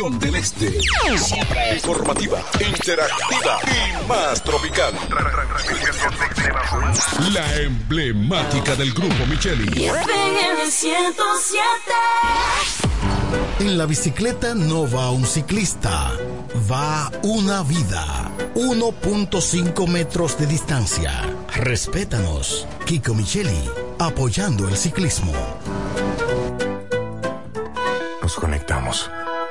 estación del este. Siempre Informativa, interactiva y más tropical. La emblemática del grupo Micheli. En la bicicleta no va un ciclista, va una vida. 1.5 metros de distancia. Respétanos. Kiko Micheli, apoyando el ciclismo. Nos conectamos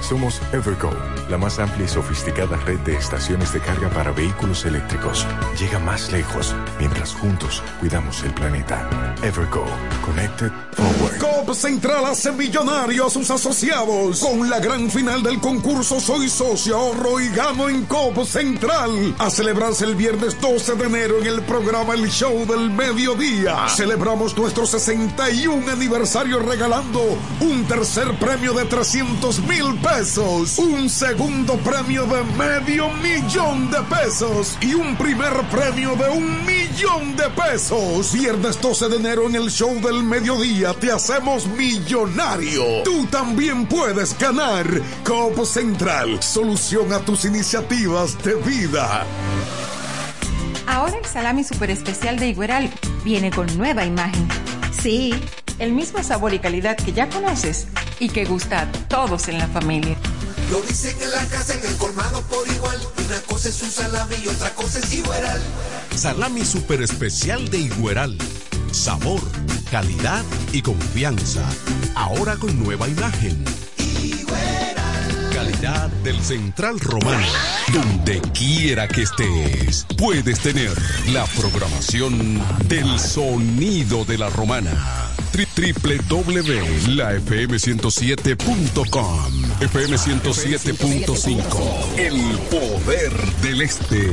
Somos Evergo, la más amplia y sofisticada red de estaciones de carga para vehículos eléctricos. Llega más lejos mientras juntos cuidamos el planeta. Evergo, Connected Forward. COP Central hace millonario a sus asociados con la gran final del concurso Soy Socio Ahorro y Gano en COP Central. A celebrarse el viernes 12 de enero en el programa El Show del Mediodía. Celebramos nuestro 61 aniversario regalando un tercer premio de 300 mil pesos, un segundo premio de medio millón de pesos y un primer premio de un millón de pesos. Viernes 12 de enero en el Show del Mediodía te hacemos millonario. Tú también puedes ganar. Copo Central, solución a tus iniciativas de vida. Ahora el salami super especial de Igueral viene con nueva imagen. Sí, el mismo sabor y calidad que ya conoces y que gusta a todos en la familia. Lo dicen en la casa, en el colmado por igual. Una cosa es un salami y otra cosa es Igueral. Salami super especial de Igueral. Sabor, calidad y confianza. Ahora con nueva imagen. Del Central Romano. Donde quiera que estés, puedes tener la programación del sonido de la romana. www.lafm107.com FM 107.5 El poder del este.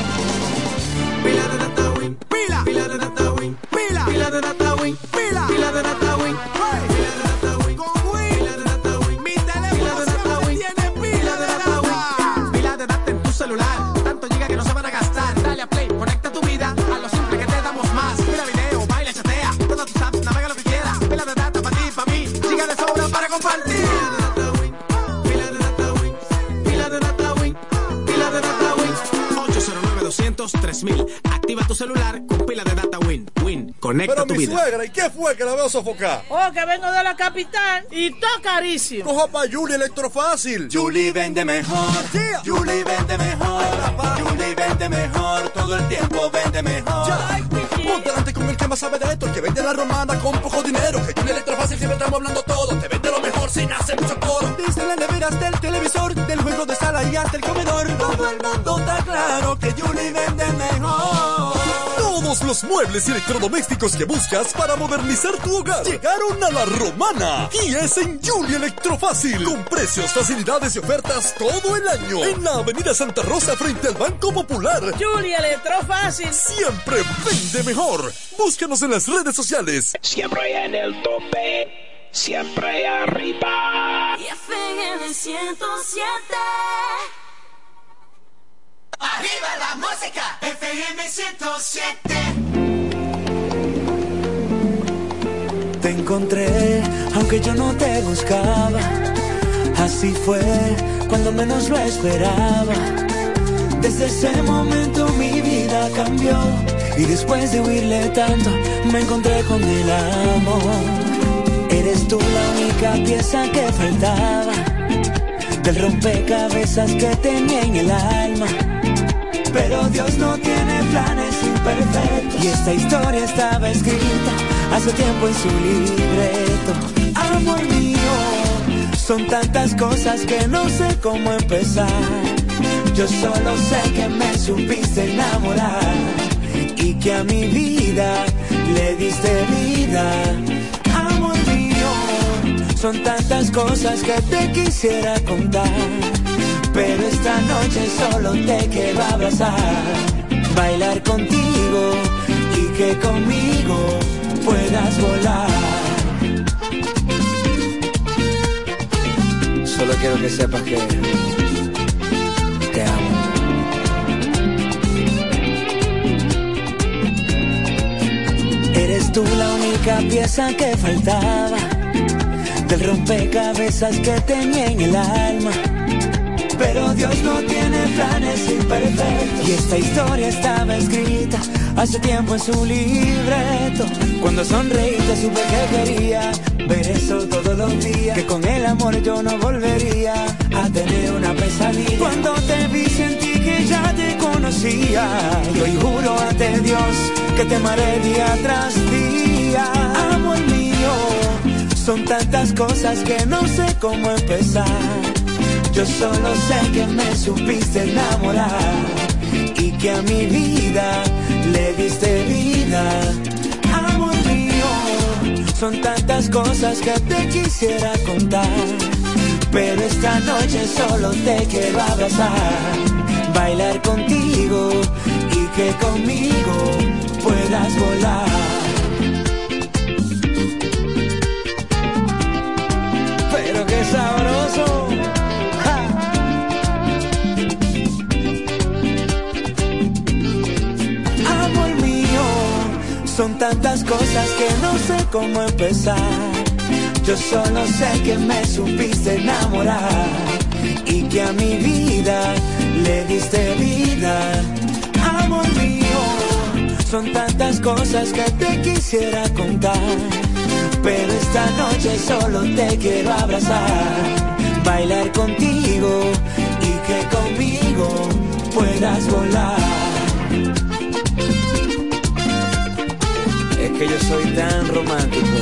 Pila. Pila de Natawin. Hey. Pila de Natawin. Con Win. Pila de Natawin. Mi teléfono de Natawin. tiene pila de Natawin. Pila de data en tu celular. Tanto llega que no se van a gastar. Dale a play, conecta tu vida a lo simple que te damos más. Mira video, baila, chatea. Todos tus apps, navega lo que quieras. Pila de data para ti, para mí. Llega de sobra para compartir. Pila de Natawin. Pila de Natawin. Pila de Natawin. 809 200 3000. Activa tu celular conecta Pero tu mi vida. suegra, ¿y qué fue que la veo sofocar? Oh, que vengo de la capital y está carísimo. Coja pa' Julie Electrofácil. Julie vende mejor. Julie vende mejor. Julie vende mejor. Todo el tiempo vende mejor. Ponte delante con el que más sabe de esto, el que vende la romana con poco dinero. Que Julie Electrofácil siempre estamos hablando todo. Te vende lo mejor sin hacer mucho coro. Dice las neveras del televisor, del juego de sala y hasta el comedor. Todo el mundo está claro que Julie vende mejor. Todos los muebles y electrodomésticos que buscas para modernizar tu hogar llegaron a la romana. Y es en Julie Electrofácil. Con precios, facilidades y ofertas todo el año. En la Avenida Santa Rosa frente al Banco Popular. Julie Electrofácil. Siempre vende mejor. Búscanos en las redes sociales. Siempre en el tope, siempre arriba. Y FM 107. Arriba la música, FM 107. Te encontré, aunque yo no te buscaba. Así fue cuando menos lo esperaba. Desde ese momento mi vida cambió. Y después de huirle tanto, me encontré con el amor. Eres tú la única pieza que faltaba. Del rompecabezas que tenía en el alma. Pero Dios no tiene planes imperfectos. Y esta historia estaba escrita hace tiempo en su libreto. Amor mío, son tantas cosas que no sé cómo empezar. Yo solo sé que me supiste enamorar y que a mi vida le diste vida. Amor mío, son tantas cosas que te quisiera contar. Pero esta noche solo te quiero abrazar, bailar contigo y que conmigo puedas volar. Solo quiero que sepas que te amo. Eres tú la única pieza que faltaba del rompecabezas que tenía en el alma. Pero Dios no tiene planes imperfectos. Y esta historia estaba escrita hace tiempo en su libreto. Cuando sonreíste supe que quería ver eso todos los días. Que con el amor yo no volvería a tener una pesadilla. Cuando te vi sentí que ya te conocía. Y hoy juro ante Dios que te amaré día tras día. Amor mío, son tantas cosas que no sé cómo empezar. Yo solo sé que me supiste enamorar y que a mi vida le diste vida. Amor mío, son tantas cosas que te quisiera contar. Pero esta noche solo te quiero abrazar, bailar contigo y que conmigo puedas volar. Sabroso. Son tantas cosas que no sé cómo empezar. Yo solo sé que me supiste enamorar y que a mi vida le diste vida. Amor mío, son tantas cosas que te quisiera contar. Pero esta noche solo te quiero abrazar, bailar contigo y que conmigo puedas volar. Que yo soy tan romántico.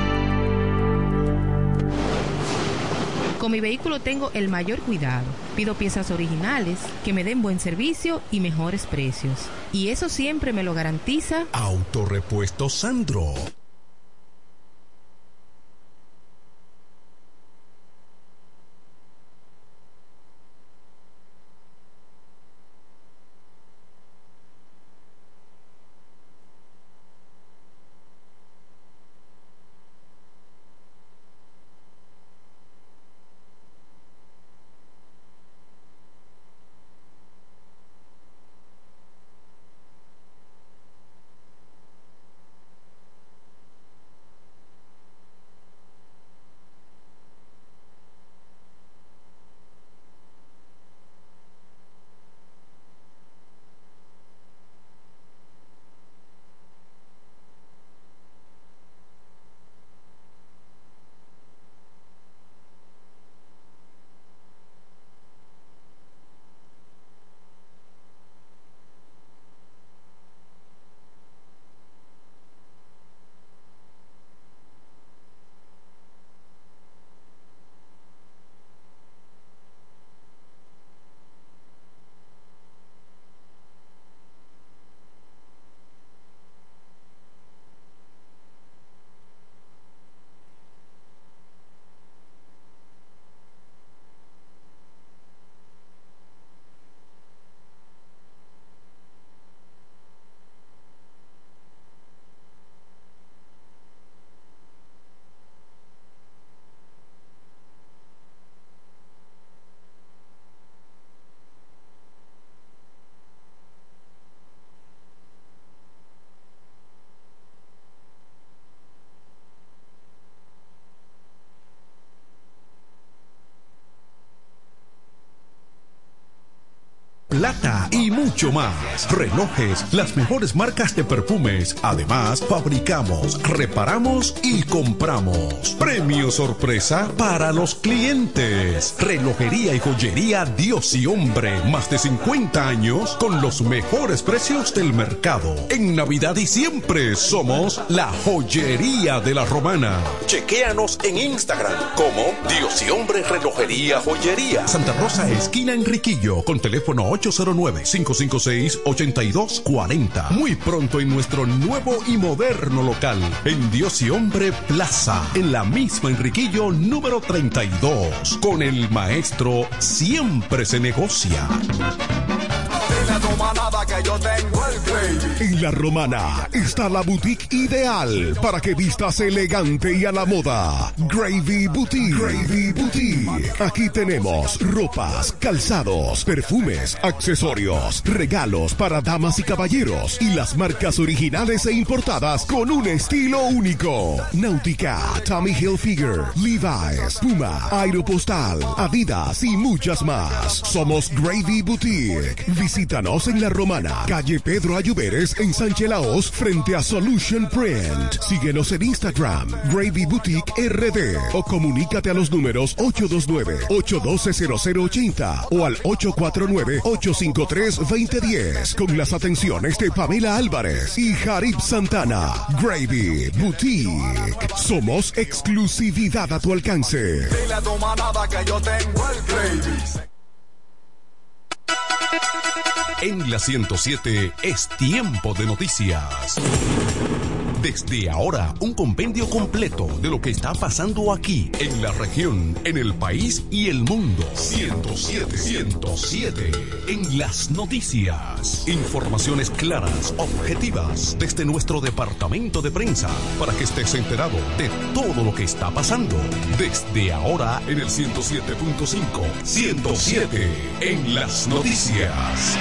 Con mi vehículo tengo el mayor cuidado. Pido piezas originales que me den buen servicio y mejores precios. Y eso siempre me lo garantiza Autorepuesto Sandro. Plata mucho más. Relojes, las mejores marcas de perfumes. Además, fabricamos, reparamos y compramos. Premio sorpresa para los clientes. Relojería y joyería Dios y Hombre. Más de 50 años con los mejores precios del mercado. En Navidad y siempre somos la joyería de la romana. Chequéanos en Instagram como Dios y Hombre Relojería Joyería. Santa Rosa, esquina Enriquillo, con teléfono 809-556-8240. Muy pronto en nuestro nuevo y moderno local, en Dios y Hombre Plaza, en la misma Enriquillo número 32. Con el maestro siempre se negocia. En la romana está la boutique ideal para que vistas elegante y a la moda. Gravy Boutique. Gravy Boutique. Aquí tenemos ropas, calzados, perfumes, accesorios, regalos para damas y caballeros y las marcas originales e importadas con un estilo único. Náutica, Tommy Hilfiger, Levi's, Puma, Aeropostal, Adidas y muchas más. Somos Gravy Boutique. Visítanos en La Romana, calle Pedro Ayuberes en Sánchez Laos frente a Solution Print. Síguenos en Instagram, Gravy Boutique RD o comunícate a los números 829-812-0080 o al 849-853-2010 con las atenciones de Pamela Álvarez y Jarib Santana. Gravy Boutique. Somos exclusividad a tu alcance. Dile a tu manada que yo tengo el gravy. En la 107 es tiempo de noticias. Desde ahora, un compendio completo de lo que está pasando aquí, en la región, en el país y el mundo. 107, 107. En las noticias. Informaciones claras, objetivas, desde nuestro departamento de prensa, para que estés enterado de todo lo que está pasando. Desde ahora, en el 107.5. 107. En las noticias.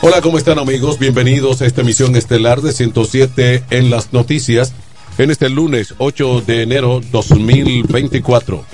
Hola, ¿cómo están amigos? Bienvenidos a esta emisión estelar de 107 en las noticias. en este lunes 8 de enero 2024.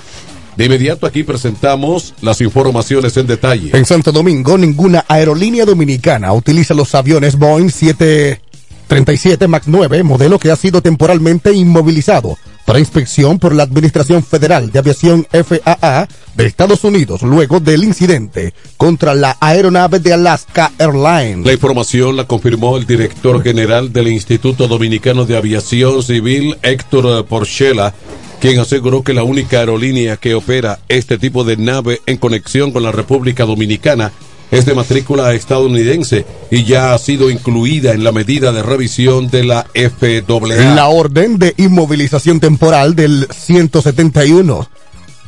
De inmediato aquí presentamos las informaciones en detalle. En Santo Domingo, ninguna aerolínea dominicana utiliza los aviones Boeing 737 MAX 9, modelo que ha sido temporalmente inmovilizado para inspección por la Administración Federal de Aviación FAA de Estados Unidos luego del incidente contra la aeronave de Alaska Airlines. La información la confirmó el director general del Instituto Dominicano de Aviación Civil, Héctor Porchela, quien aseguró que la única aerolínea que opera este tipo de nave en conexión con la República Dominicana es de matrícula estadounidense y ya ha sido incluida en la medida de revisión de la FAA. La orden de inmovilización temporal del 171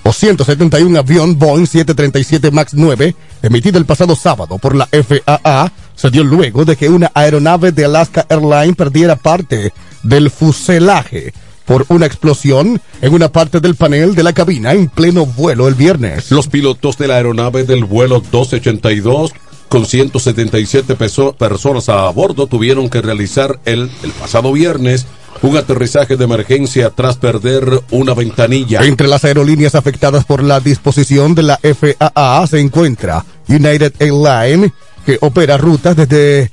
o 171 avión Boeing 737 MAX 9, emitido el pasado sábado por la FAA, se dio luego de que una aeronave de Alaska Airlines perdiera parte del fuselaje por una explosión en una parte del panel de la cabina en pleno vuelo el viernes. Los pilotos de la aeronave del vuelo 1282 con 177 personas a bordo tuvieron que realizar el, el pasado viernes un aterrizaje de emergencia tras perder una ventanilla. Entre las aerolíneas afectadas por la disposición de la FAA se encuentra United Airlines, que opera rutas desde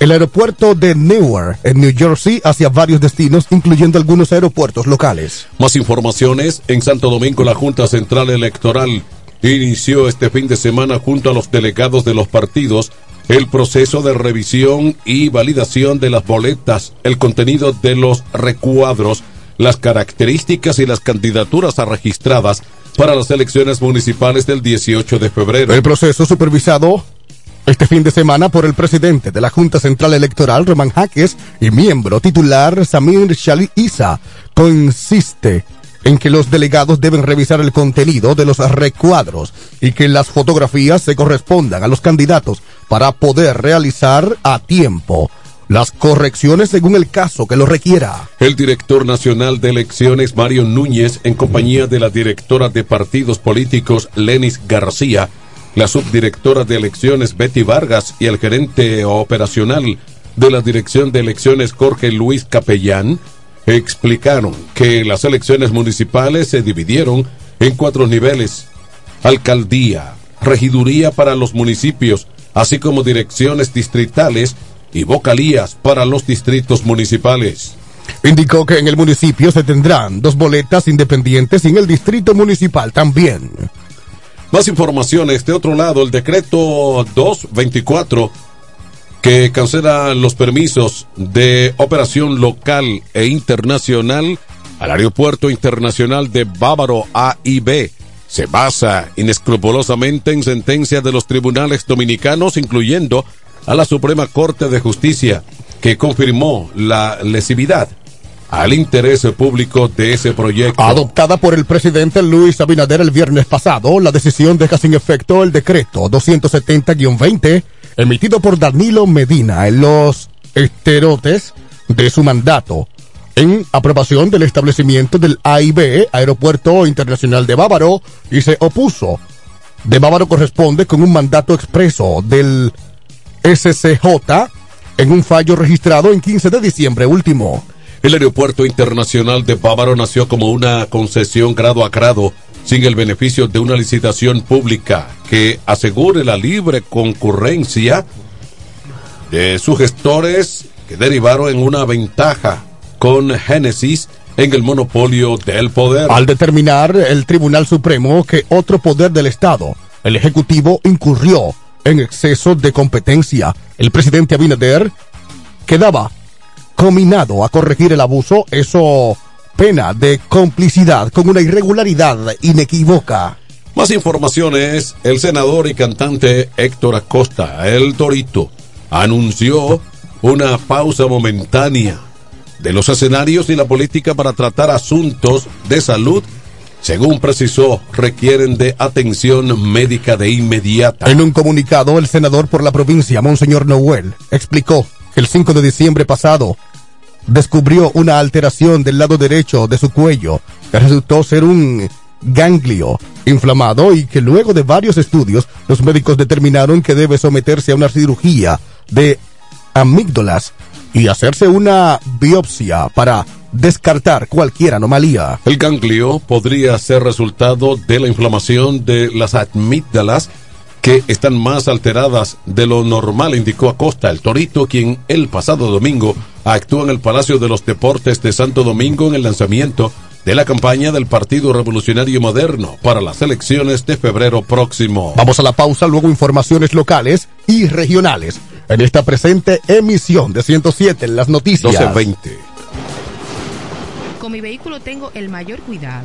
el aeropuerto de Newark, en New Jersey, hacia varios destinos, incluyendo algunos aeropuertos locales. Más informaciones en Santo Domingo, la Junta Central Electoral inició este fin de semana junto a los delegados de los partidos el proceso de revisión y validación de las boletas, el contenido de los recuadros, las características y las candidaturas registradas para las elecciones municipales del 18 de febrero. El proceso supervisado este fin de semana por el presidente de la Junta Central Electoral, Román Jaques, y miembro titular, Samir Shali Isa, consiste en que los delegados deben revisar el contenido de los recuadros y que las fotografías se correspondan a los candidatos para poder realizar a tiempo las correcciones según el caso que lo requiera. El director nacional de elecciones, Mario Núñez, en compañía de la directora de partidos políticos, Lenis García, la subdirectora de elecciones Betty Vargas y el gerente operacional de la Dirección de Elecciones Jorge Luis Capellán explicaron que las elecciones municipales se dividieron en cuatro niveles. Alcaldía, regiduría para los municipios, así como direcciones distritales y vocalías para los distritos municipales. Indicó que en el municipio se tendrán dos boletas independientes y en el distrito municipal también. Más informaciones. De otro lado, el decreto 224 que cancela los permisos de operación local e internacional al Aeropuerto Internacional de Bávaro A y B se basa inescrupulosamente en sentencias de los tribunales dominicanos, incluyendo a la Suprema Corte de Justicia, que confirmó la lesividad al interés público de ese proyecto. Adoptada por el presidente Luis Abinader el viernes pasado, la decisión deja sin efecto el decreto 270-20 emitido por Danilo Medina en los esterotes de su mandato en aprobación del establecimiento del AIB, Aeropuerto Internacional de Bávaro, y se opuso. De Bávaro corresponde con un mandato expreso del SCJ en un fallo registrado en 15 de diciembre último. El Aeropuerto Internacional de Bávaro nació como una concesión grado a grado, sin el beneficio de una licitación pública que asegure la libre concurrencia de sus gestores que derivaron en una ventaja con Génesis en el monopolio del poder. Al determinar el Tribunal Supremo que otro poder del Estado, el Ejecutivo, incurrió en exceso de competencia, el presidente Abinader quedaba combinado a corregir el abuso, eso pena de complicidad con una irregularidad inequívoca. Más informaciones, el senador y cantante Héctor Acosta, el Torito, anunció una pausa momentánea de los escenarios y la política para tratar asuntos de salud según precisó, requieren de atención médica de inmediata. En un comunicado, el senador por la provincia, Monseñor Noel, explicó que el 5 de diciembre pasado descubrió una alteración del lado derecho de su cuello que resultó ser un ganglio inflamado y que luego de varios estudios los médicos determinaron que debe someterse a una cirugía de amígdalas y hacerse una biopsia para descartar cualquier anomalía. El ganglio podría ser resultado de la inflamación de las amígdalas que están más alteradas de lo normal, indicó Acosta, el Torito, quien el pasado domingo actuó en el Palacio de los Deportes de Santo Domingo en el lanzamiento de la campaña del Partido Revolucionario Moderno para las elecciones de febrero próximo. Vamos a la pausa, luego informaciones locales y regionales en esta presente emisión de 107 en las noticias. 1220. Con mi vehículo tengo el mayor cuidado.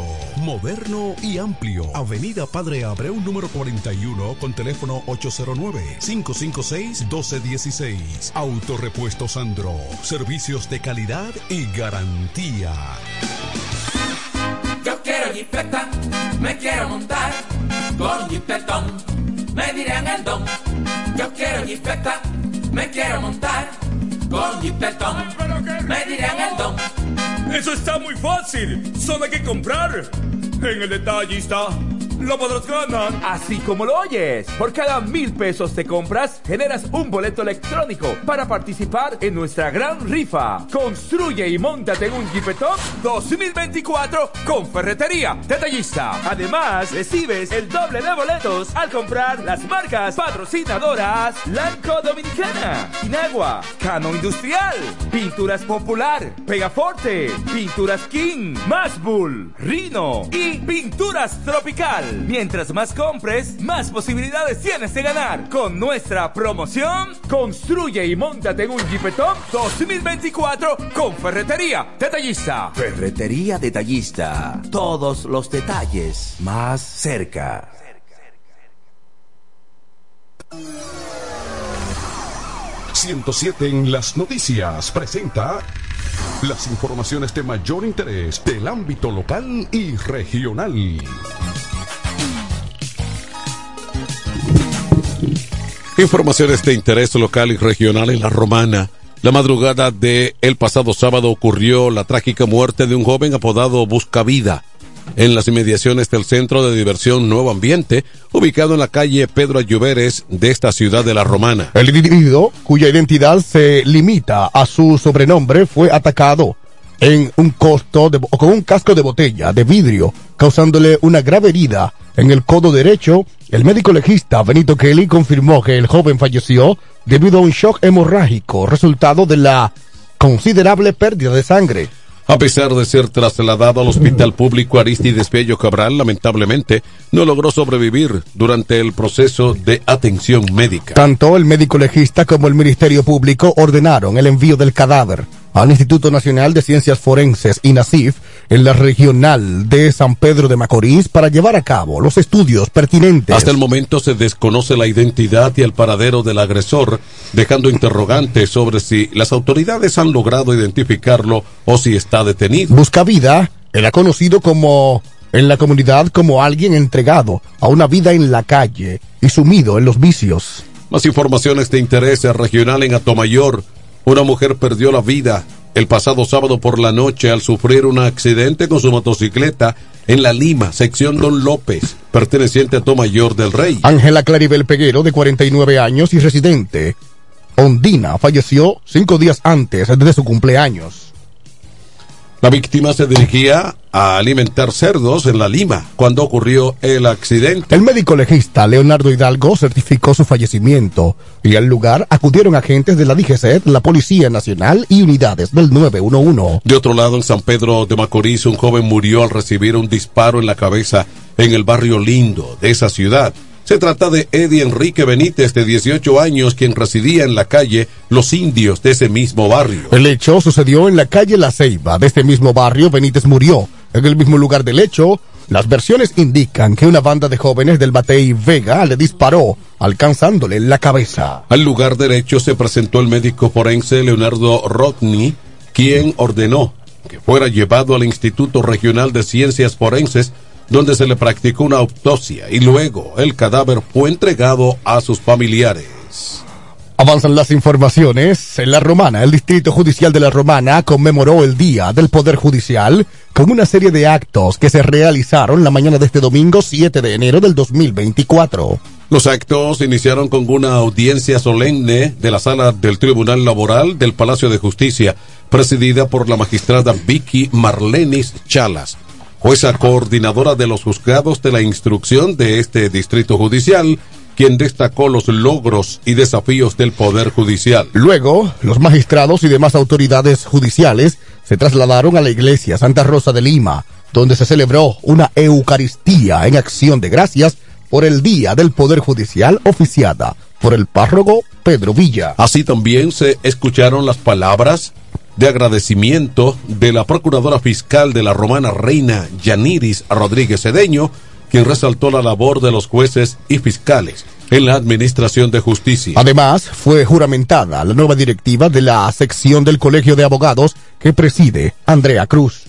Moderno y amplio. Avenida Padre Abreu número 41 con teléfono 809-556-1216. Autorepuesto Sandro. Servicios de calidad y garantía. Yo quiero jipeta, me quiero montar con jipetón, me dirán el don. Yo quiero jipeta, me quiero montar con jipetón, me dirán el don. Eso está muy fácil, solo hay que comprar. En el detallista lo podrás ganar. Así como lo oyes, por cada mil pesos te compras, generas un boleto electrónico para participar en nuestra gran rifa. Construye y montate en un Jeepetop 2024 con Ferretería Detallista. Además, recibes el doble de boletos al comprar las marcas patrocinadoras Lanco Dominicana, Inagua, Cano Industrial, Pinturas Popular, Pegaforte, Pinturas King, Mashbull, Rino y Pinturas Tropical. Mientras más compres, más posibilidades tienes de ganar. Con nuestra promoción, construye y montate en un Jeepetop 2024 con Ferretería Detallista. Ferretería Detallista. Todos los detalles más cerca. ...107 en las noticias presenta las informaciones de mayor interés del ámbito local y regional. Informaciones de interés local y regional en la Romana. La madrugada de el pasado sábado ocurrió la trágica muerte de un joven apodado Buscavida en las inmediaciones del centro de diversión Nuevo Ambiente, ubicado en la calle Pedro Ayuberes de esta ciudad de la Romana. El individuo, cuya identidad se limita a su sobrenombre, fue atacado en un costo de, con un casco de botella de vidrio, causándole una grave herida en el codo derecho. El médico legista Benito Kelly confirmó que el joven falleció debido a un shock hemorrágico, resultado de la considerable pérdida de sangre. A pesar de ser trasladado al hospital público Aristides Bello Cabral, lamentablemente no logró sobrevivir durante el proceso de atención médica. Tanto el médico legista como el Ministerio Público ordenaron el envío del cadáver al Instituto Nacional de Ciencias Forenses, INACIF, en la regional de San Pedro de Macorís para llevar a cabo los estudios pertinentes. Hasta el momento se desconoce la identidad y el paradero del agresor, dejando interrogantes sobre si las autoridades han logrado identificarlo o si está detenido. Buscavida era conocido como en la comunidad como alguien entregado a una vida en la calle y sumido en los vicios. Más informaciones de interés regional en Atomayor. Una mujer perdió la vida el pasado sábado por la noche al sufrir un accidente con su motocicleta en La Lima, sección Don López, perteneciente a Tomayor del Rey. Ángela Claribel Peguero, de 49 años y residente. Ondina falleció cinco días antes de su cumpleaños. La víctima se dirigía a alimentar cerdos en La Lima cuando ocurrió el accidente. El médico legista Leonardo Hidalgo certificó su fallecimiento y al lugar acudieron agentes de la DGCET, la Policía Nacional y unidades del 911. De otro lado, en San Pedro de Macorís, un joven murió al recibir un disparo en la cabeza en el barrio lindo de esa ciudad. Se trata de Eddie Enrique Benítez, de 18 años, quien residía en la calle Los Indios de ese mismo barrio. El hecho sucedió en la calle La Ceiba de este mismo barrio. Benítez murió en el mismo lugar del hecho. Las versiones indican que una banda de jóvenes del Batey Vega le disparó, alcanzándole la cabeza. Al lugar del hecho se presentó el médico forense Leonardo Rodney, quien ordenó que fuera llevado al Instituto Regional de Ciencias Forenses, donde se le practicó una autopsia y luego el cadáver fue entregado a sus familiares. Avanzan las informaciones. En La Romana, el Distrito Judicial de La Romana conmemoró el Día del Poder Judicial con una serie de actos que se realizaron la mañana de este domingo 7 de enero del 2024. Los actos iniciaron con una audiencia solemne de la sala del Tribunal Laboral del Palacio de Justicia, presidida por la magistrada Vicky Marlenis Chalas, jueza coordinadora de los juzgados de la instrucción de este distrito judicial, quien destacó los logros y desafíos del Poder Judicial. Luego, los magistrados y demás autoridades judiciales se trasladaron a la iglesia Santa Rosa de Lima, donde se celebró una Eucaristía en acción de gracias por el Día del Poder Judicial oficiada por el párroco Pedro Villa. Así también se escucharon las palabras de agradecimiento de la Procuradora Fiscal de la Romana Reina Yaniris Rodríguez Cedeño, quien resaltó la labor de los jueces y fiscales en la Administración de Justicia. Además, fue juramentada la nueva directiva de la sección del Colegio de Abogados que preside Andrea Cruz.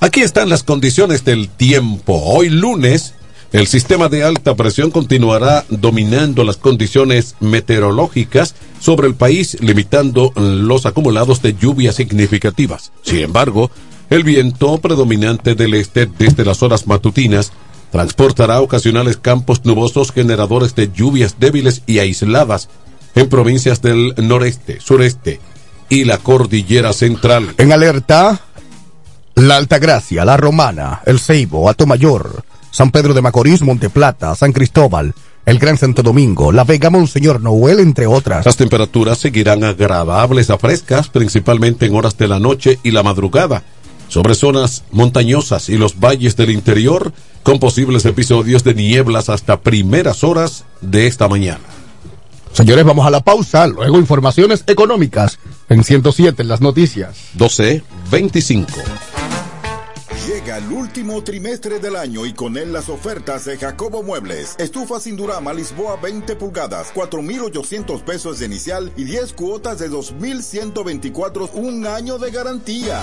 Aquí están las condiciones del tiempo. Hoy lunes, el sistema de alta presión continuará dominando las condiciones meteorológicas sobre el país, limitando los acumulados de lluvias significativas. Sin embargo, el viento predominante del este desde las horas matutinas transportará ocasionales campos nubosos generadores de lluvias débiles y aisladas en provincias del noreste, sureste y la cordillera central. En alerta, la Altagracia, la Romana, el Ceibo, Atomayor, San Pedro de Macorís, Monteplata, San Cristóbal, el Gran Santo Domingo, La Vega, Monseñor Noel, entre otras. Las temperaturas seguirán agradables a frescas, principalmente en horas de la noche y la madrugada, sobre zonas montañosas y los valles del interior, con posibles episodios de nieblas hasta primeras horas de esta mañana. Señores, vamos a la pausa, luego informaciones económicas en 107 en las noticias. 12.25. Llega el último trimestre del año y con él las ofertas de Jacobo Muebles. Estufa sin Durama Lisboa 20 pulgadas, 4,800 pesos de inicial y 10 cuotas de 2,124, un año de garantía.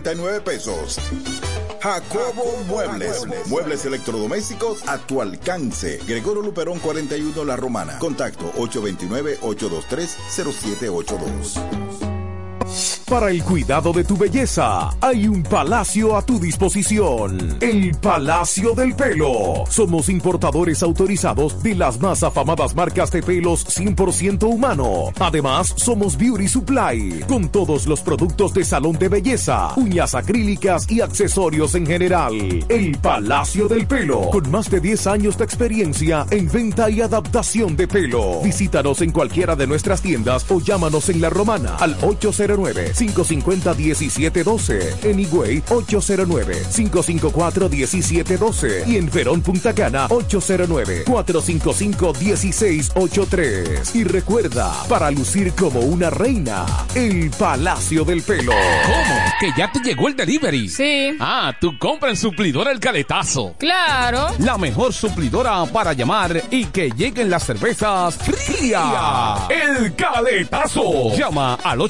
12,339 pesos. Jacobo Muebles. Muebles electrodomésticos a tu alcance. Gregorio Luperón 41 La Romana. Contacto 829-823-0782. Para el cuidado de tu belleza, hay un palacio a tu disposición. El Palacio del Pelo. Somos importadores autorizados de las más afamadas marcas de pelos 100% humano. Además, somos Beauty Supply, con todos los productos de salón de belleza, uñas acrílicas y accesorios en general. El Palacio del Pelo, con más de 10 años de experiencia en venta y adaptación de pelo. Visítanos en cualquiera de nuestras tiendas o llámanos en La Romana al 809-550-1712. En Higüey, 809-554-1712. Y en Verón Punta Cana, 809-455-1683. Y recuerda, para lucir como una reina, el Palacio del Pelo. ¿Cómo? ¿Que ya te llegó el delivery? Sí. Ah, tú compra en suplidora El Caletazo. Claro. La mejor suplidora para llamar y que lleguen las cervezas frías. El Caletazo. Llama al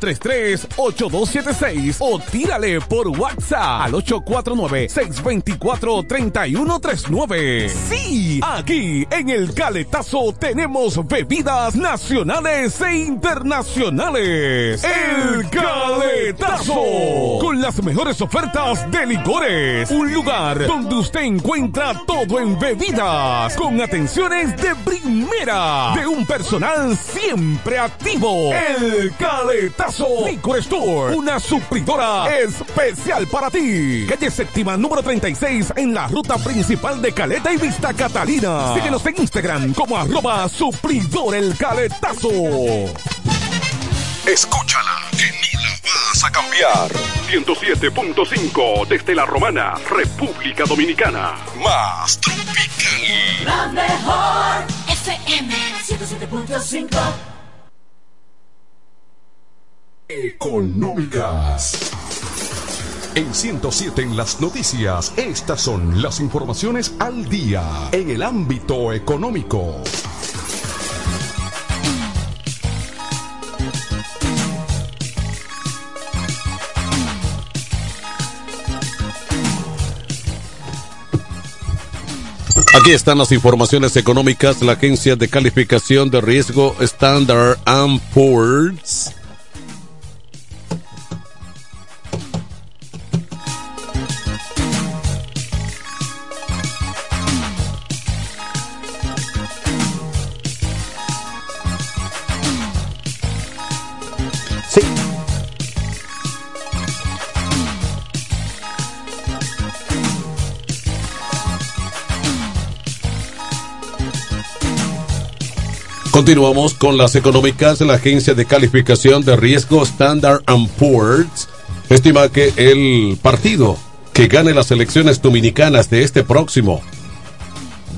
809-833-8276 o tírale por WhatsApp al 849-624-3139. Sí, aquí en El Caletazo tenemos bebidas nacionales e internacionales. El Caletazo. Con las mejores ofertas de licores. Un lugar donde usted encuentra todo en bebidas. Con atenciones de primera. De un personal siempre activo. El Caletazo Liquor Store. Una supridora especial para ti. Calle séptima número 36 en la ruta principal de Caleta y Vista Catalina. Síguenos en Instagram como arroba supridor el caletazo. Escúchala, que no la vas a cambiar. 107.5 desde la Romana, República Dominicana. Más tropical. La mejor FM 107.5 Económicas. En 107 en las noticias, estas son las informaciones al día en el ámbito económico. Aquí están las informaciones económicas. La agencia de calificación de riesgo Standard Poor's Continuamos con las económicas. La agencia de calificación de riesgo Standard Poor's estima que el partido que gane las elecciones dominicanas de este próximo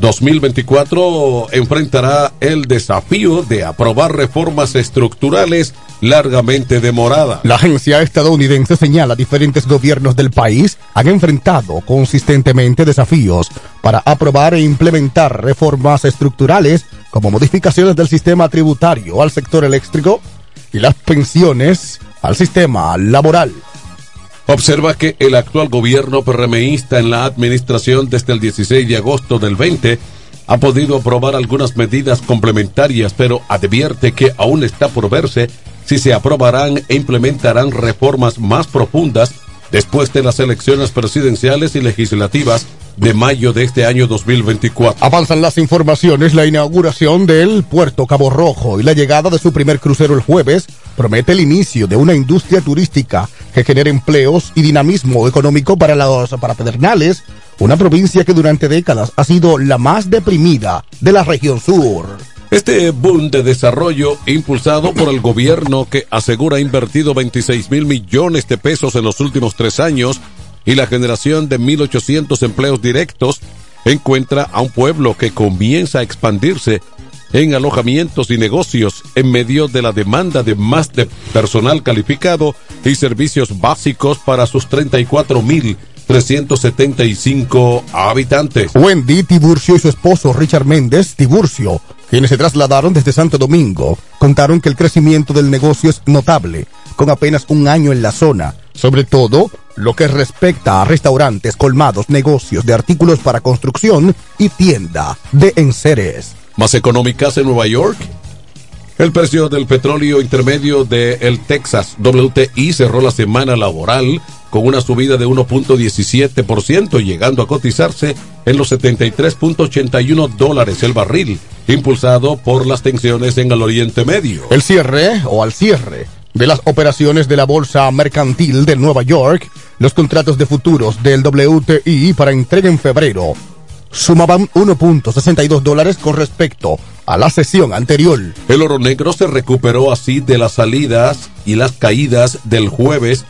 2024 enfrentará el desafío de aprobar reformas estructurales largamente demoradas. La agencia estadounidense señala diferentes gobiernos del país han enfrentado consistentemente desafíos para aprobar e implementar reformas estructurales como modificaciones del sistema tributario al sector eléctrico y las pensiones al sistema laboral. Observa que el actual gobierno PRMista en la administración desde el 16 de agosto del 20 ha podido aprobar algunas medidas complementarias, pero advierte que aún está por verse si se aprobarán e implementarán reformas más profundas después de las elecciones presidenciales y legislativas de mayo de este año 2024. Avanzan las informaciones, la inauguración del puerto Cabo Rojo y la llegada de su primer crucero el jueves promete el inicio de una industria turística que genere empleos y dinamismo económico para los para Pedernales, una provincia que durante décadas ha sido la más deprimida de la región sur. Este boom de desarrollo impulsado por el gobierno que asegura ha invertido 26 mil millones de pesos en los últimos tres años y la generación de 1.800 empleos directos encuentra a un pueblo que comienza a expandirse en alojamientos y negocios en medio de la demanda de más personal calificado y servicios básicos para sus 34.375 habitantes. Wendy Tiburcio y su esposo Richard Méndez Tiburcio quienes se trasladaron desde Santo Domingo, contaron que el crecimiento del negocio es notable, con apenas un año en la zona, sobre todo lo que respecta a restaurantes, colmados, negocios de artículos para construcción y tienda de enseres. Más económicas en Nueva York. El precio del petróleo intermedio de el Texas WTI cerró la semana laboral con una subida de 1.17%, llegando a cotizarse en los 73.81 dólares el barril, impulsado por las tensiones en el Oriente Medio. El cierre o al cierre de las operaciones de la Bolsa Mercantil de Nueva York, los contratos de futuros del WTI para entrega en febrero sumaban 1.62 dólares con respecto a la sesión anterior. El oro negro se recuperó así de las salidas y las caídas del jueves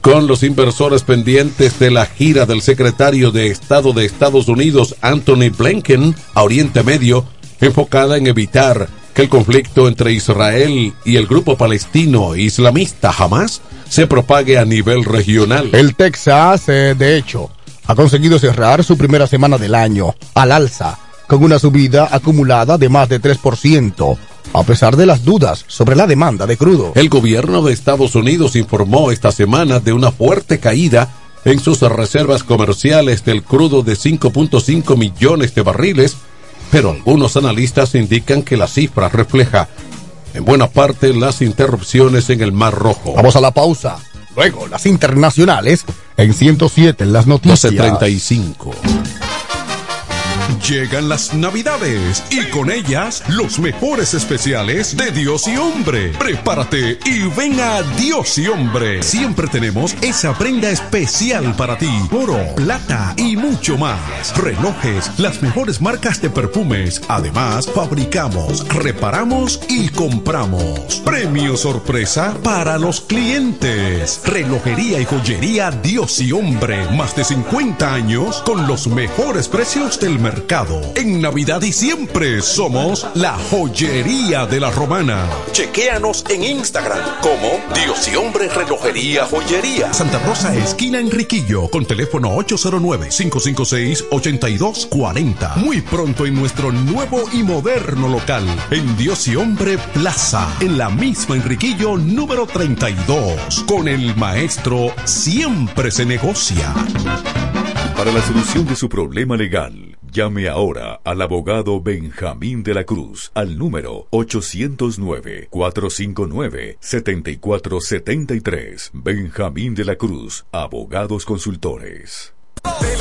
con los inversores pendientes de la gira del secretario de Estado de Estados Unidos, Anthony Blinken, a Oriente Medio, enfocada en evitar que el conflicto entre Israel y el grupo palestino islamista Hamas se propague a nivel regional. El Texas, eh, de hecho, ha conseguido cerrar su primera semana del año al alza, con una subida acumulada de más de 3%, a pesar de las dudas sobre la demanda de crudo. El gobierno de Estados Unidos informó esta semana de una fuerte caída en sus reservas comerciales del crudo de 5.5 millones de barriles, pero algunos analistas indican que la cifra refleja en buena parte las interrupciones en el Mar Rojo. Vamos a la pausa. Luego las internacionales en 107 en las noticias. 1235. Llegan las navidades y con ellas los mejores especiales de Dios y Hombre. Prepárate y ven a Dios y Hombre. Siempre tenemos esa prenda especial para ti. Oro, plata y mucho más. Relojes, las mejores marcas de perfumes. Además, fabricamos, reparamos y compramos. Premio sorpresa para los clientes. Relojería y joyería Dios y Hombre. Más de 50 años con los mejores precios del mercado. En Navidad y siempre somos la joyería de la romana. Chequéanos en Instagram como Dios y Hombre Relojería Joyería. Santa Rosa, esquina Enriquillo, con teléfono 809-556-8240. Muy pronto en nuestro nuevo y moderno local, en Dios y Hombre Plaza, en la misma Enriquillo número 32. Con el maestro siempre se negocia. Para la solución de su problema legal, llame ahora al abogado Benjamín de la Cruz al número 809-459-7473. Benjamín de la Cruz, abogados consultores. Dile.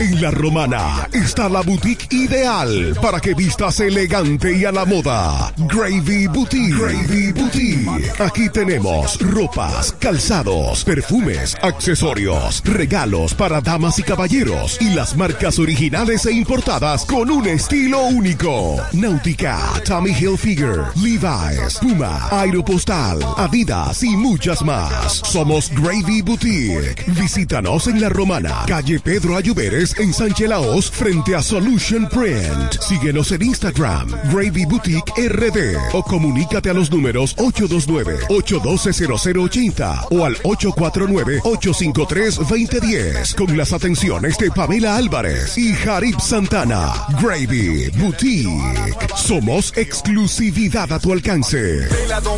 En La Romana está la boutique ideal para que vistas elegante y a la moda. Gravy Boutique. Gravy Boutique. Aquí tenemos ropas, calzados, perfumes, accesorios, regalos para damas y caballeros y las marcas originales e importadas con un estilo único. Náutica, Tommy Hilfiger, Levi's, Puma, Aeropostal, Adidas y muchas más. Somos Gravy Boutique. Visítanos en La Romana, calle Pedro Ayuberes, en Sánchez Laos, frente a Solution Print. Síguenos en Instagram, Gravy Boutique RD, o comunícate a los números 829-812-0080 o al 849-853-2010 con las atenciones de Pamela Álvarez y Jarib Santana. Gravy Boutique. Somos exclusividad a tu alcance. Dile a tu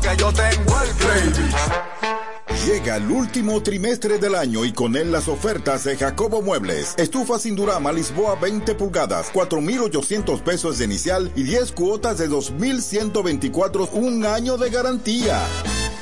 que yo tengo el gravy. Llega el último trimestre del año y con él las ofertas de Jacobo Muebles. Estufa sin Durama Lisboa 20 pulgadas, 4,800 pesos de inicial y 10 cuotas de 2,124, un año de garantía.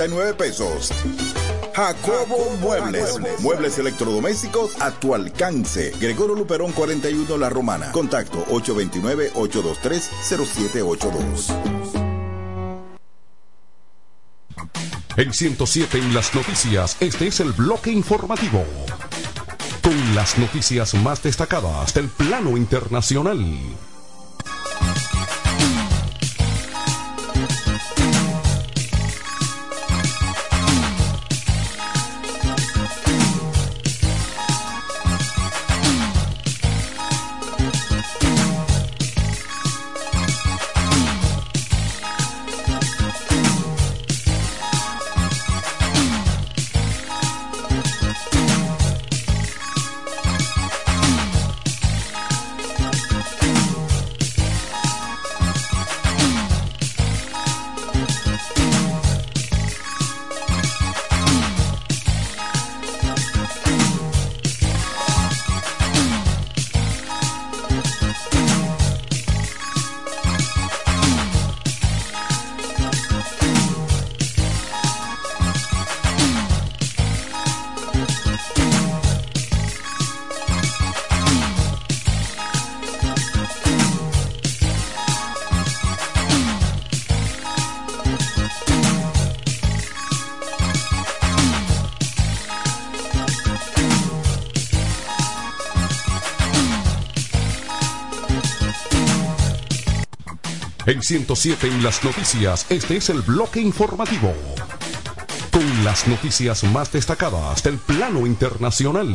12,339 pesos. Jacobo Muebles. Muebles electrodomésticos a tu alcance. Gregorio Luperón 41 La Romana. Contacto 829-823-0782. En 107 en las noticias, este es el bloque informativo. Con las noticias más destacadas del plano internacional. 107 en las noticias, este es el bloque informativo. Con las noticias más destacadas del plano internacional.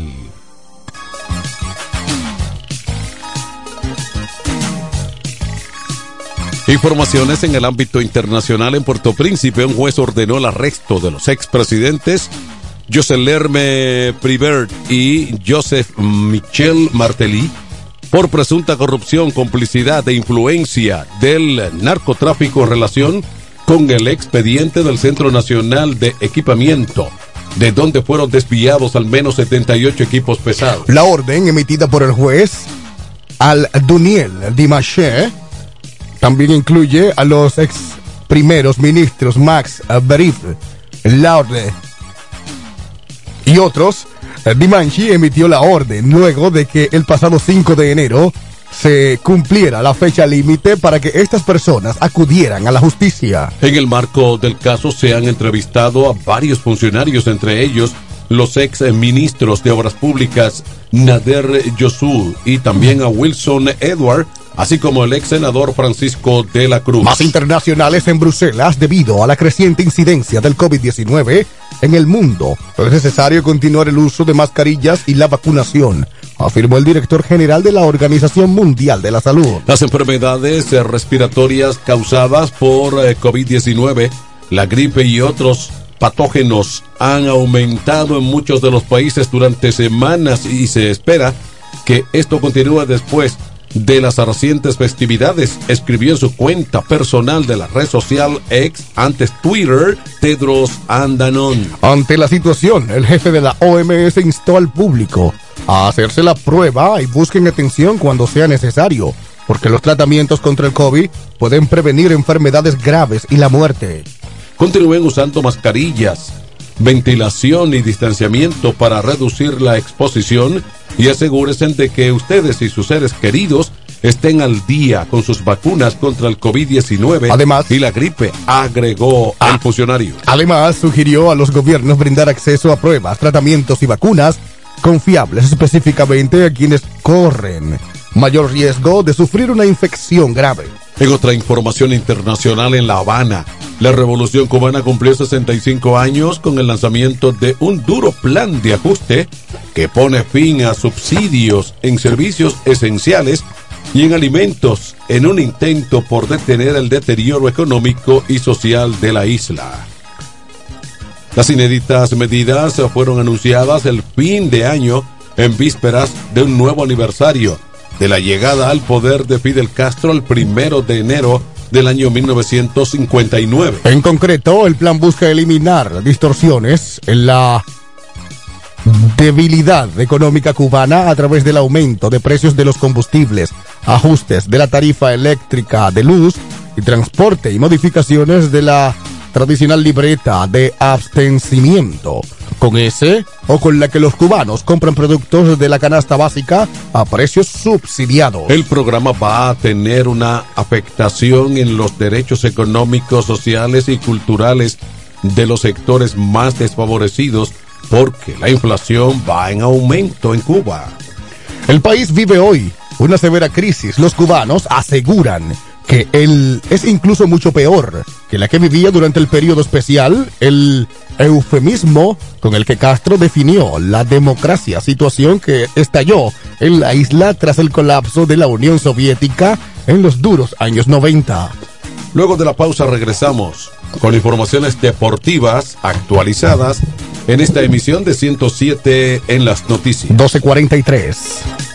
Informaciones en el ámbito internacional en Puerto Príncipe. Un juez ordenó el arresto de los expresidentes José Lerme Privert y Joseph Michel Martelly por presunta corrupción, complicidad e influencia del narcotráfico en relación con el expediente del Centro Nacional de Equipamiento, de donde fueron desviados al menos 78 equipos pesados. La orden emitida por el juez Al Duniel Dimaché también incluye a los ex primeros ministros Max Berif, Laurde y otros. Dimanchi emitió la orden luego de que el pasado 5 de enero se cumpliera la fecha límite para que estas personas acudieran a la justicia. En el marco del caso se han entrevistado a varios funcionarios, entre ellos los ex ministros de Obras Públicas Nader Yosu y también a Wilson Edward, así como el ex senador Francisco de la Cruz. Más internacionales en Bruselas debido a la creciente incidencia del COVID-19 en el mundo. Es necesario continuar el uso de mascarillas y la vacunación, afirmó el director general de la Organización Mundial de la Salud. Las enfermedades respiratorias causadas por eh, COVID-19, la gripe y otros patógenos han aumentado en muchos de los países durante semanas y se espera que esto continúe después de las recientes festividades, escribió en su cuenta personal de la red social X, antes Twitter, Tedros Andanon. Ante la situación, el jefe de la OMS instó al público a hacerse la prueba y busquen atención cuando sea necesario, porque los tratamientos contra el COVID pueden prevenir enfermedades graves y la muerte. Continúen usando mascarillas, ventilación y distanciamiento para reducir la exposición y asegúrense de que ustedes y sus seres queridos estén al día con sus vacunas contra el COVID-19 Además- y la gripe, agregó el funcionario. Además, sugirió a los gobiernos brindar acceso a pruebas, tratamientos y vacunas confiables específicamente a quienes corren mayor riesgo de sufrir una infección grave. En otra información internacional en La Habana, la revolución cubana cumplió 65 años con el lanzamiento de un duro plan de ajuste que pone fin a subsidios en servicios esenciales y en alimentos en un intento por detener el deterioro económico y social de la isla. Las inéditas medidas fueron anunciadas el fin de año en vísperas de un nuevo aniversario de la llegada al poder de Fidel Castro el primero de enero del año 1959. En concreto, el plan busca eliminar distorsiones en la debilidad económica cubana a través del aumento de precios de los combustibles, ajustes de la tarifa eléctrica de luz y transporte y modificaciones de la tradicional libreta de abstencimiento. Con ese o con la que los cubanos compran productos de la canasta básica a precios subsidiados. El programa va a tener una afectación en los derechos económicos, sociales y culturales de los sectores más desfavorecidos porque la inflación va en aumento en Cuba. El país vive hoy una severa crisis. Los cubanos aseguran que el es incluso mucho peor que la que vivía durante el periodo especial, el eufemismo con el que Castro definió la democracia, situación que estalló en la isla tras el colapso de la Unión Soviética en los duros años 90. Luego de la pausa regresamos con informaciones deportivas actualizadas en esta emisión de 107 en las noticias. 1243.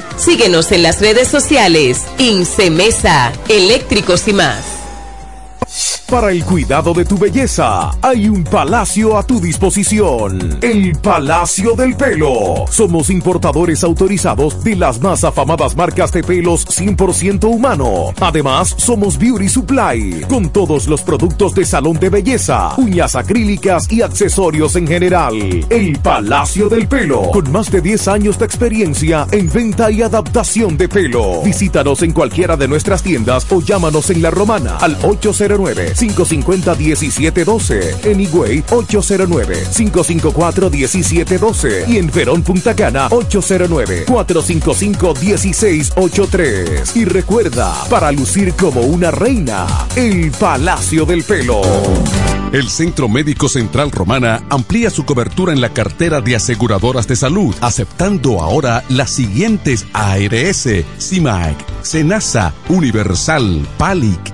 Síguenos en las redes sociales. Incemesa, eléctricos y más. Para el cuidado de tu belleza, hay un palacio a tu disposición. El Palacio del Pelo. Somos importadores autorizados de las más afamadas marcas de pelos 100% humano. Además, somos Beauty Supply, con todos los productos de salón de belleza, uñas acrílicas y accesorios en general. El Palacio del Pelo, con más de 10 años de experiencia en venta y adaptación de pelo. Visítanos en cualquiera de nuestras tiendas o llámanos en La Romana al 809 809-550-1712. En Higüey, 809-554-1712. Y en Verón Punta Cana, 809-455-1683. Y recuerda, para lucir como una reina, el Palacio del Pelo. El Centro Médico Central Romana amplía su cobertura en la cartera de aseguradoras de salud, aceptando ahora las siguientes ARS, CIMAC, SENASA, Universal, PALIC,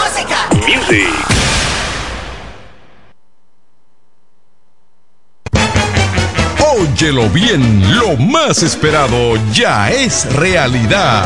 Music. Óyelo bien, lo más esperado ya es realidad.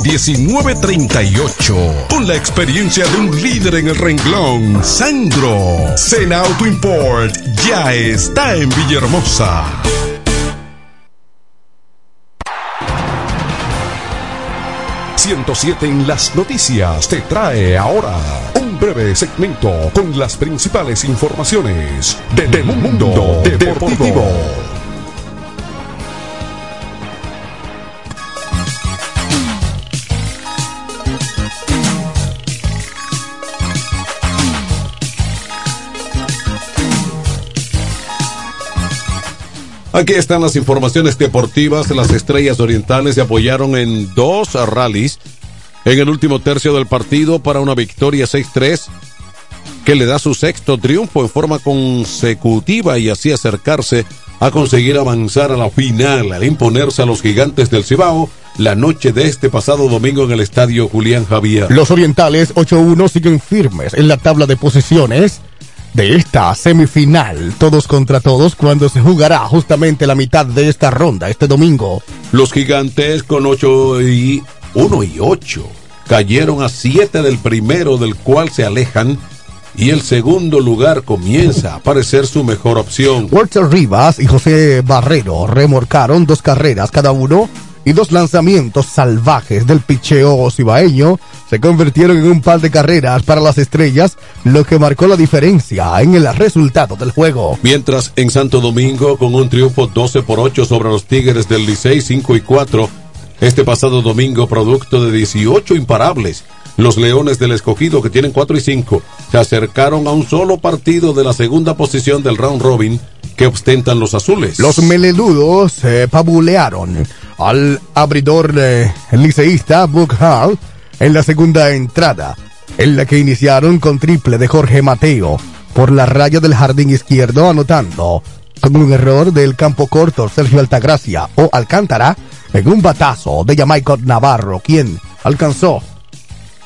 1938. Con la experiencia de un líder en el renglón, Sandro. Sena Auto Import ya está en Villahermosa. ...107 en las noticias te trae ahora un breve segmento con las principales informaciones del mundo deportivo. Aquí están las informaciones deportivas. Las estrellas orientales se apoyaron en dos rallies en el último tercio del partido para una victoria 6-3 que le da su sexto triunfo en forma consecutiva y así acercarse a conseguir avanzar a la final al imponerse a los gigantes del Cibao la noche de este pasado domingo en el estadio Julián Javier. Los orientales 8-1 siguen firmes en la tabla de posiciones de esta semifinal, todos contra todos, cuando se jugará justamente la mitad de esta ronda este domingo. Los gigantes con 8 y 1 y 8 cayeron a 7 del primero, del cual se alejan. Y el segundo lugar comienza a parecer su mejor opción. Walter Rivas y José Barrero remorcaron dos carreras cada uno y dos lanzamientos salvajes del picheo cibaeño se convirtieron en un par de carreras para las estrellas, lo que marcó la diferencia en el resultado del juego. Mientras en Santo Domingo, con un triunfo 12 por 8 sobre los Tigres del Licey 5 y 4, este pasado domingo, producto de 18 imparables, los Leones del Escogido, que tienen 4 y 5, se acercaron a un solo partido de la segunda posición del round robin que ostentan los azules. Los meleludos se pabulearon al abridor eh, liceísta Hall en la segunda entrada, en la que iniciaron con triple de Jorge Mateo por la raya del jardín izquierdo, anotando con un error del campo corto Sergio Altagracia o Alcántara en un batazo de Jamaica Navarro, quien alcanzó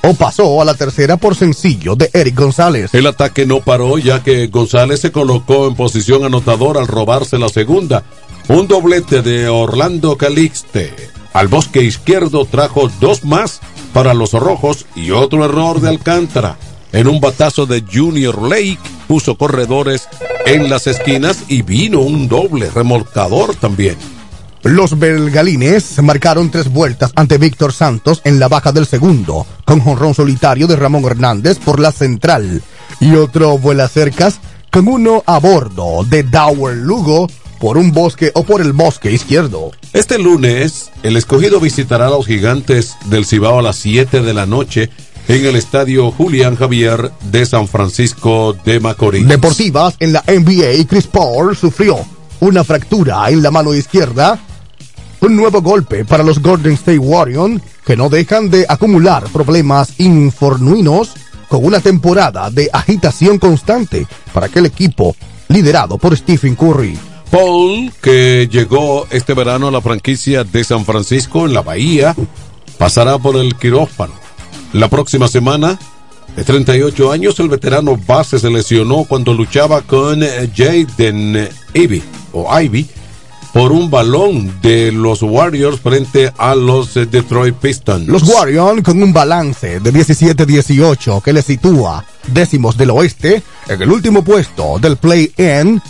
o pasó a la tercera por sencillo de Eric González. El ataque no paró ya que González se colocó en posición anotadora al robarse la segunda. Un doblete de Orlando Calixte. Al bosque izquierdo trajo dos más para los rojos y otro error de Alcántara. En un batazo de Junior Lake puso corredores en las esquinas y vino un doble remolcador también. Los belgalines marcaron tres vueltas ante Víctor Santos en la baja del segundo, con jonrón solitario de Ramón Hernández por la central y otro vuela cercas con uno a bordo de Dower Lugo por un bosque o por el bosque izquierdo. Este lunes, el escogido visitará a los gigantes del Cibao a las 7 de la noche en el estadio Julián Javier de San Francisco de Macorís. Deportivas en la NBA, Chris Paul sufrió una fractura en la mano izquierda. Un nuevo golpe para los Golden State Warriors, que no dejan de acumular problemas infornuinos con una temporada de agitación constante para aquel equipo liderado por Stephen Curry. Paul, que llegó este verano a la franquicia de San Francisco en la Bahía, pasará por el quirófano. La próxima semana, de 38 años, el veterano base se lesionó cuando luchaba con Jaden Ivy, o Ivy, por un balón de los Warriors frente a los Detroit Pistons. Los Warriors con un balance de 17-18 que le sitúa décimos del oeste en el último puesto del play-in,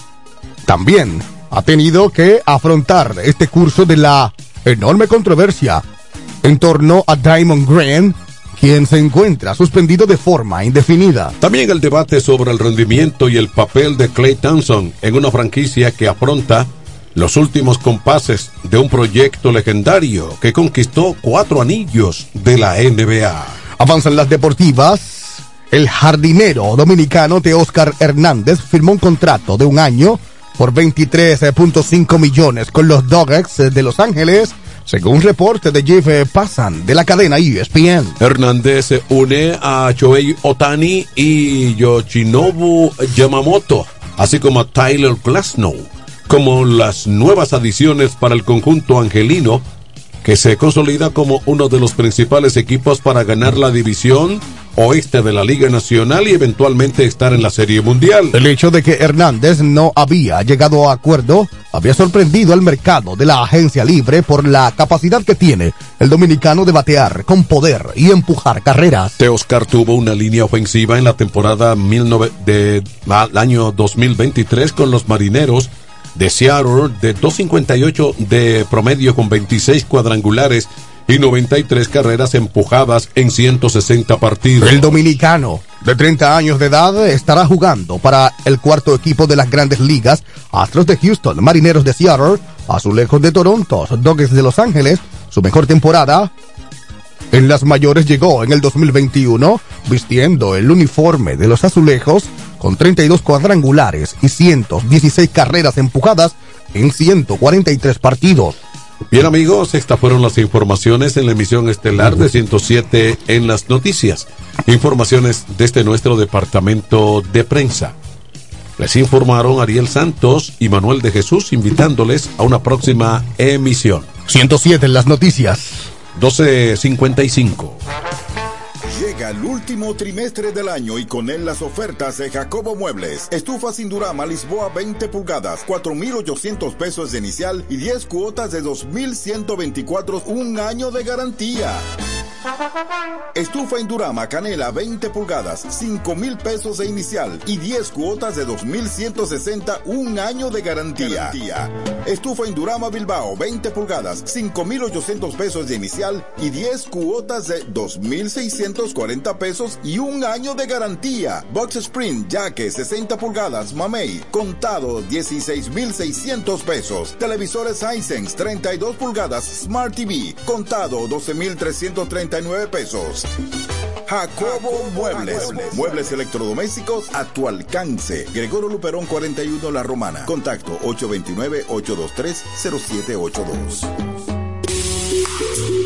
también ha tenido que afrontar este curso de la enorme controversia en torno a Diamond Green, quien se encuentra suspendido de forma indefinida. También el debate sobre el rendimiento y el papel de Clay Thompson en una franquicia que afronta los últimos compases de un proyecto legendario que conquistó cuatro anillos de la NBA. Avanzan las deportivas. El jardinero dominicano de Oscar Hernández firmó un contrato de un año por 23.5 millones con los Doggets de Los Ángeles, según reporte de Jeff Passan de la cadena ESPN. Hernández se une a Shohei Otani y Yoshinobu Yamamoto, así como a Tyler Glasnow, como las nuevas adiciones para el conjunto angelino, que se consolida como uno de los principales equipos para ganar la división oeste de la Liga Nacional y eventualmente estar en la Serie Mundial. El hecho de que Hernández no había llegado a acuerdo había sorprendido al mercado de la agencia libre por la capacidad que tiene el dominicano de batear con poder y empujar carreras. Teoscar tuvo una línea ofensiva en la temporada 19 de, al año 2023 con los marineros de Seattle de 258 de promedio con 26 cuadrangulares y 93 carreras empujadas en 160 partidos. El dominicano de 30 años de edad estará jugando para el cuarto equipo de las grandes ligas, Astros de Houston, Marineros de Seattle, Azulejos de Toronto, Dodgers de Los Ángeles, su mejor temporada en las mayores llegó en el 2021 vistiendo el uniforme de los azulejos con 32 cuadrangulares y 116 carreras empujadas en 143 partidos. Bien amigos, estas fueron las informaciones en la emisión estelar de 107 en las noticias. Informaciones desde nuestro departamento de prensa. Les informaron Ariel Santos y Manuel de Jesús invitándoles a una próxima emisión. 107 en las noticias. 12.55. Llega el último trimestre del año y con él las ofertas de Jacobo Muebles. Estufa sin Durama Lisboa 20 pulgadas, 4,800 pesos de inicial y 10 cuotas de 2,124, un año de garantía. Estufa Indurama Canela 20 pulgadas, 5 mil pesos de inicial y 10 cuotas de 2,160, un año de garantía. Estufa Indurama Bilbao 20 pulgadas, 5,800 pesos de inicial y 10 cuotas de 2,640 pesos y un año de garantía. Box Spring Jaque 60 pulgadas, Mamey, contado 16,600 pesos. Televisores Hisense 32 pulgadas, Smart TV, contado 12,339 pesos. Jacobo Muebles. Muebles electrodomésticos a tu alcance. Gregorio Luperón 41 La Romana. Contacto 829-823-0782.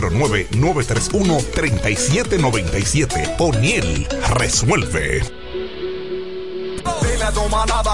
809-931-3797. O'Neill resuelve.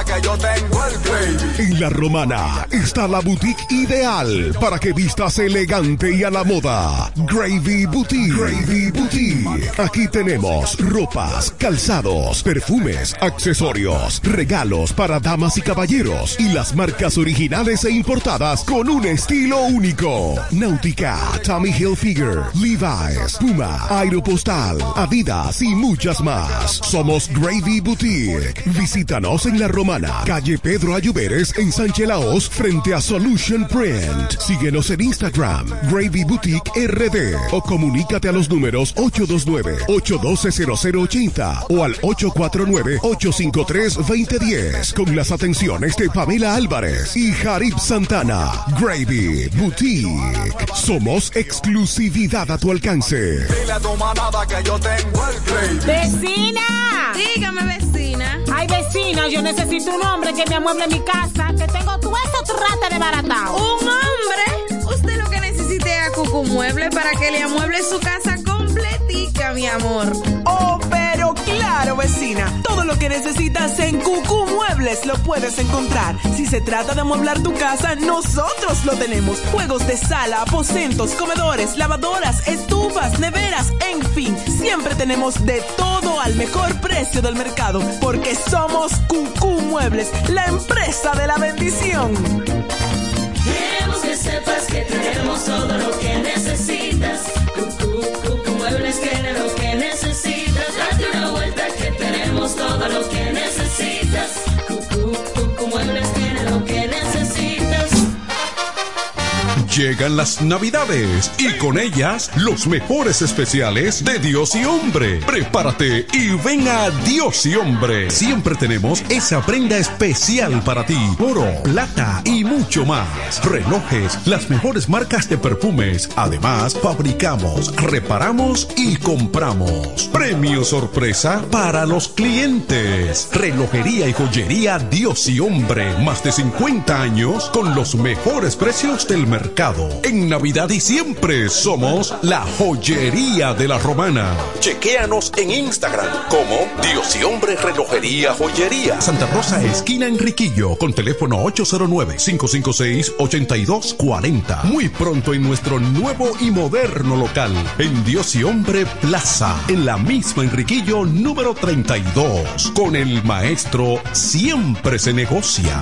Que yo tengo el. En la romana está la boutique ideal para que vistas elegante y a la moda. Gravy Boutique. Gravy Boutique. Aquí tenemos ropas, calzados, perfumes, accesorios, regalos para damas y caballeros y las marcas originales e importadas con un estilo único. Náutica, Tommy Hilfiger, Levi's, Puma, Aeropostal, Adidas y muchas más. Somos Gravy Boutique. Visítanos Visítanos en La Romana, calle Pedro Ayuberes, en Sánchez Laos, frente a Solution Print. Síguenos en Instagram, Gravy Boutique RD, o comunícate a los números 829-812-0080 o al 849-853-2010 con las atenciones de Pamela Álvarez y Jarib Santana. Gravy Boutique. Somos exclusividad a tu alcance. Dile a tu manada que yo tengo el gravy. ¡Vecina! Dígame, vecina. Ay, vecina, yo necesito un hombre que me amueble mi casa, que tengo todo eso trata de baratao. ¿Un hombre? Usted lo que necesite es a Cucu Mueble para que le amueble su casa completica, mi amor. Oh, claro, vecina. Todo lo que necesitas en Cucú Muebles lo puedes encontrar. Si se trata de amueblar tu casa, nosotros lo tenemos. Juegos de sala, aposentos, comedores, lavadoras, estufas, neveras, en fin. Siempre tenemos de todo al mejor precio del mercado. Porque somos Cucú Muebles, la empresa de la bendición. Queremos que sepas que tenemos todo lo que necesitas. Llegan las navidades y con ellas los mejores especiales de Dios y Hombre. Prepárate y ven a Dios y Hombre. Siempre tenemos esa prenda especial para ti. Oro, plata y mucho más. Relojes, las mejores marcas de perfumes. Además, fabricamos, reparamos y compramos. Premio sorpresa para los clientes. Relojería y joyería Dios y Hombre. Más de 50 años con los mejores precios del mercado. En Navidad y siempre somos la joyería de la romana. Chequéanos en Instagram como Dios y Hombre Relojería Joyería. Santa Rosa, esquina Enriquillo, con teléfono 809-556-8240. Muy pronto en nuestro nuevo y moderno local, en Dios y Hombre Plaza, en la misma Enriquillo número 32. Con el maestro siempre se negocia.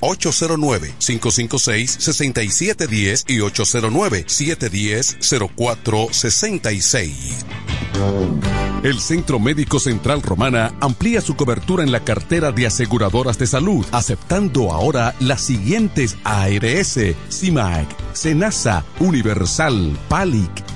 809-556-6710 y 809-710-0466. El Centro Médico Central Romana amplía su cobertura en la cartera de aseguradoras de salud, aceptando ahora las siguientes ARS, CIMAC, SENASA, Universal, PALIC,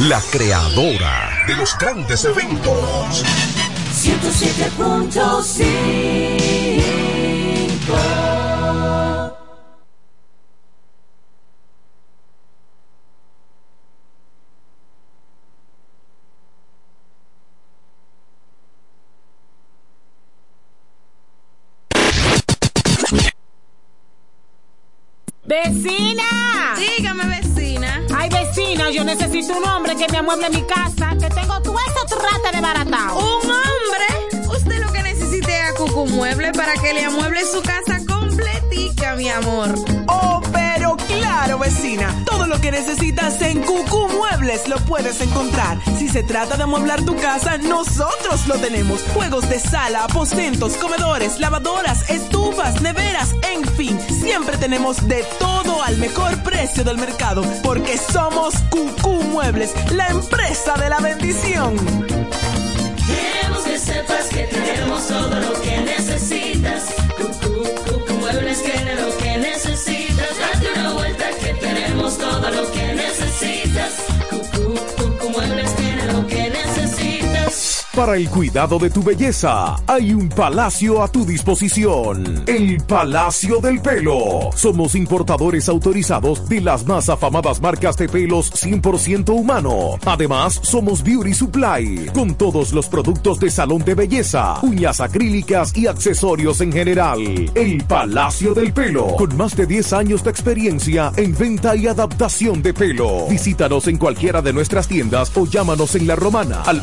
La creadora de los grandes eventos. 107.5 yo necesito un hombre que me amueble mi casa, que tengo todo eso trata de baratao. ¿Un hombre? Usted lo que necesite es a Cucu Mueble para que le amueble su casa completica, mi amor. Oh, pero claro, vecina. Todo lo que necesitas en Cucú Muebles lo puedes encontrar. Si se trata de amueblar tu casa, nosotros lo tenemos. Juegos de sala, aposentos, comedores, lavadoras, estufas, neveras, en fin. Siempre tenemos de todo al mejor precio del mercado. Porque somos Cucú Muebles, la empresa de la bendición. Queremos que sepas que tenemos todo lo que necesitas. Cucú, Cucú Muebles tiene Para el cuidado de tu belleza, hay un palacio a tu disposición. El Palacio del Pelo. Somos importadores autorizados de las más afamadas marcas de pelos 100% humano. Además, somos Beauty Supply, con todos los productos de salón de belleza, uñas acrílicas y accesorios en general. El Palacio del Pelo, con más de 10 años de experiencia en venta y adaptación de pelo. Visítanos en cualquiera de nuestras tiendas o llámanos en La Romana al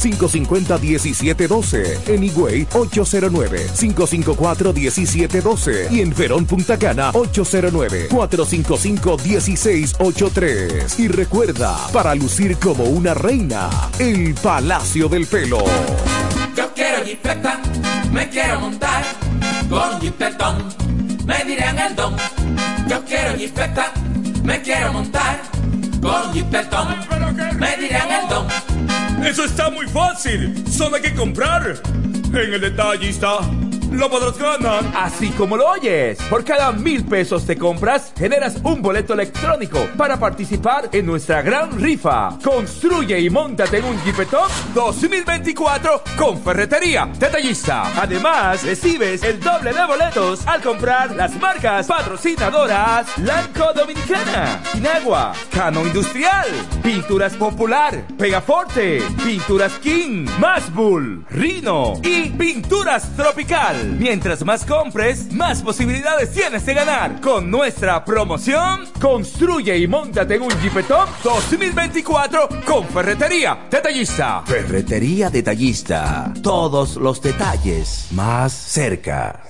809-550-1712, en Higüey 809-554-1712 y en Verón Punta Cana 809-455-1683. Y recuerda, para lucir como una reina, el Palacio del Pelo. Yo quiero jipeta, me quiero montar con jipetón, me dirán el don. Yo quiero jipeta, me quiero montar con jipetón, me dirán el don. Eso está muy fácil. Solo hay que comprar. En el detallista lo podrás ganar. Así como lo oyes. Por cada mil pesos te compras, generas un boleto electrónico para participar en nuestra gran rifa. Construye y montate en un Jeepetop 2024 con Ferretería Detallista. Además, recibes el doble de boletos al comprar las marcas patrocinadoras Lanco Dominicana, Inagua, Cano Industrial, Pinturas Popular, Pegaforte, Pinturas King, Masbull, Rino y Pinturas Tropical. Mientras más compres, más posibilidades tienes de ganar. Con nuestra promoción, construye y montate en un Jeepetop 2024 con Ferretería Detallista. Ferretería Detallista. Todos los detalles más cerca.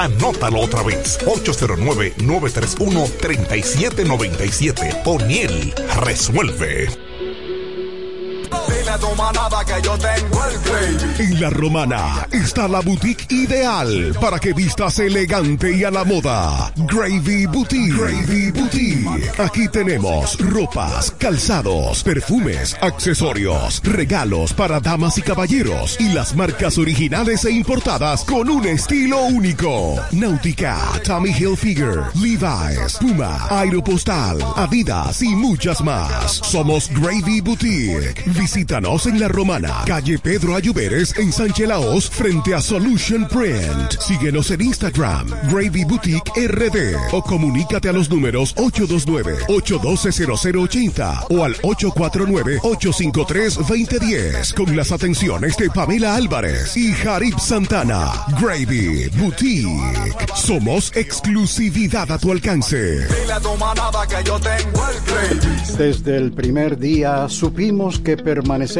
Anótalo otra vez. 809-931-3797. O'Neill resuelve. Que yo tengo el. En La Romana está la boutique ideal para que vistas elegante y a la moda. Gravy Boutique. Gravy Boutique. Aquí tenemos ropas, calzados, perfumes, accesorios, regalos para damas y caballeros y las marcas originales e importadas con un estilo único. Náutica, Tommy Hilfiger, Levi's, Puma, Aeropostal, Adidas y muchas más. Somos Gravy Boutique. Visítanos en La Romana, calle Pedro Ayuberes en Sánchez Laos, frente a Solution Print. Síguenos en Instagram, Gravy Boutique RD o comunícate a los números 829-812-0080 o al 849-853-2010 con las atenciones de Pamela Álvarez y Jarib Santana. Gravy Boutique. Somos exclusividad a tu alcance. Desde el primer día supimos que permanecer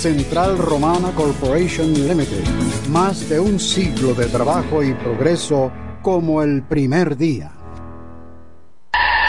Central Romana Corporation Limited. Más de un siglo de trabajo y progreso como el primer día.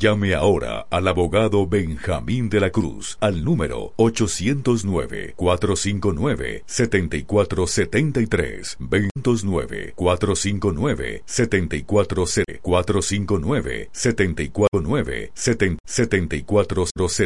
llame ahora al abogado Benjamín de la Cruz al número 809-459-7473. 209-459-74 459-749-749-74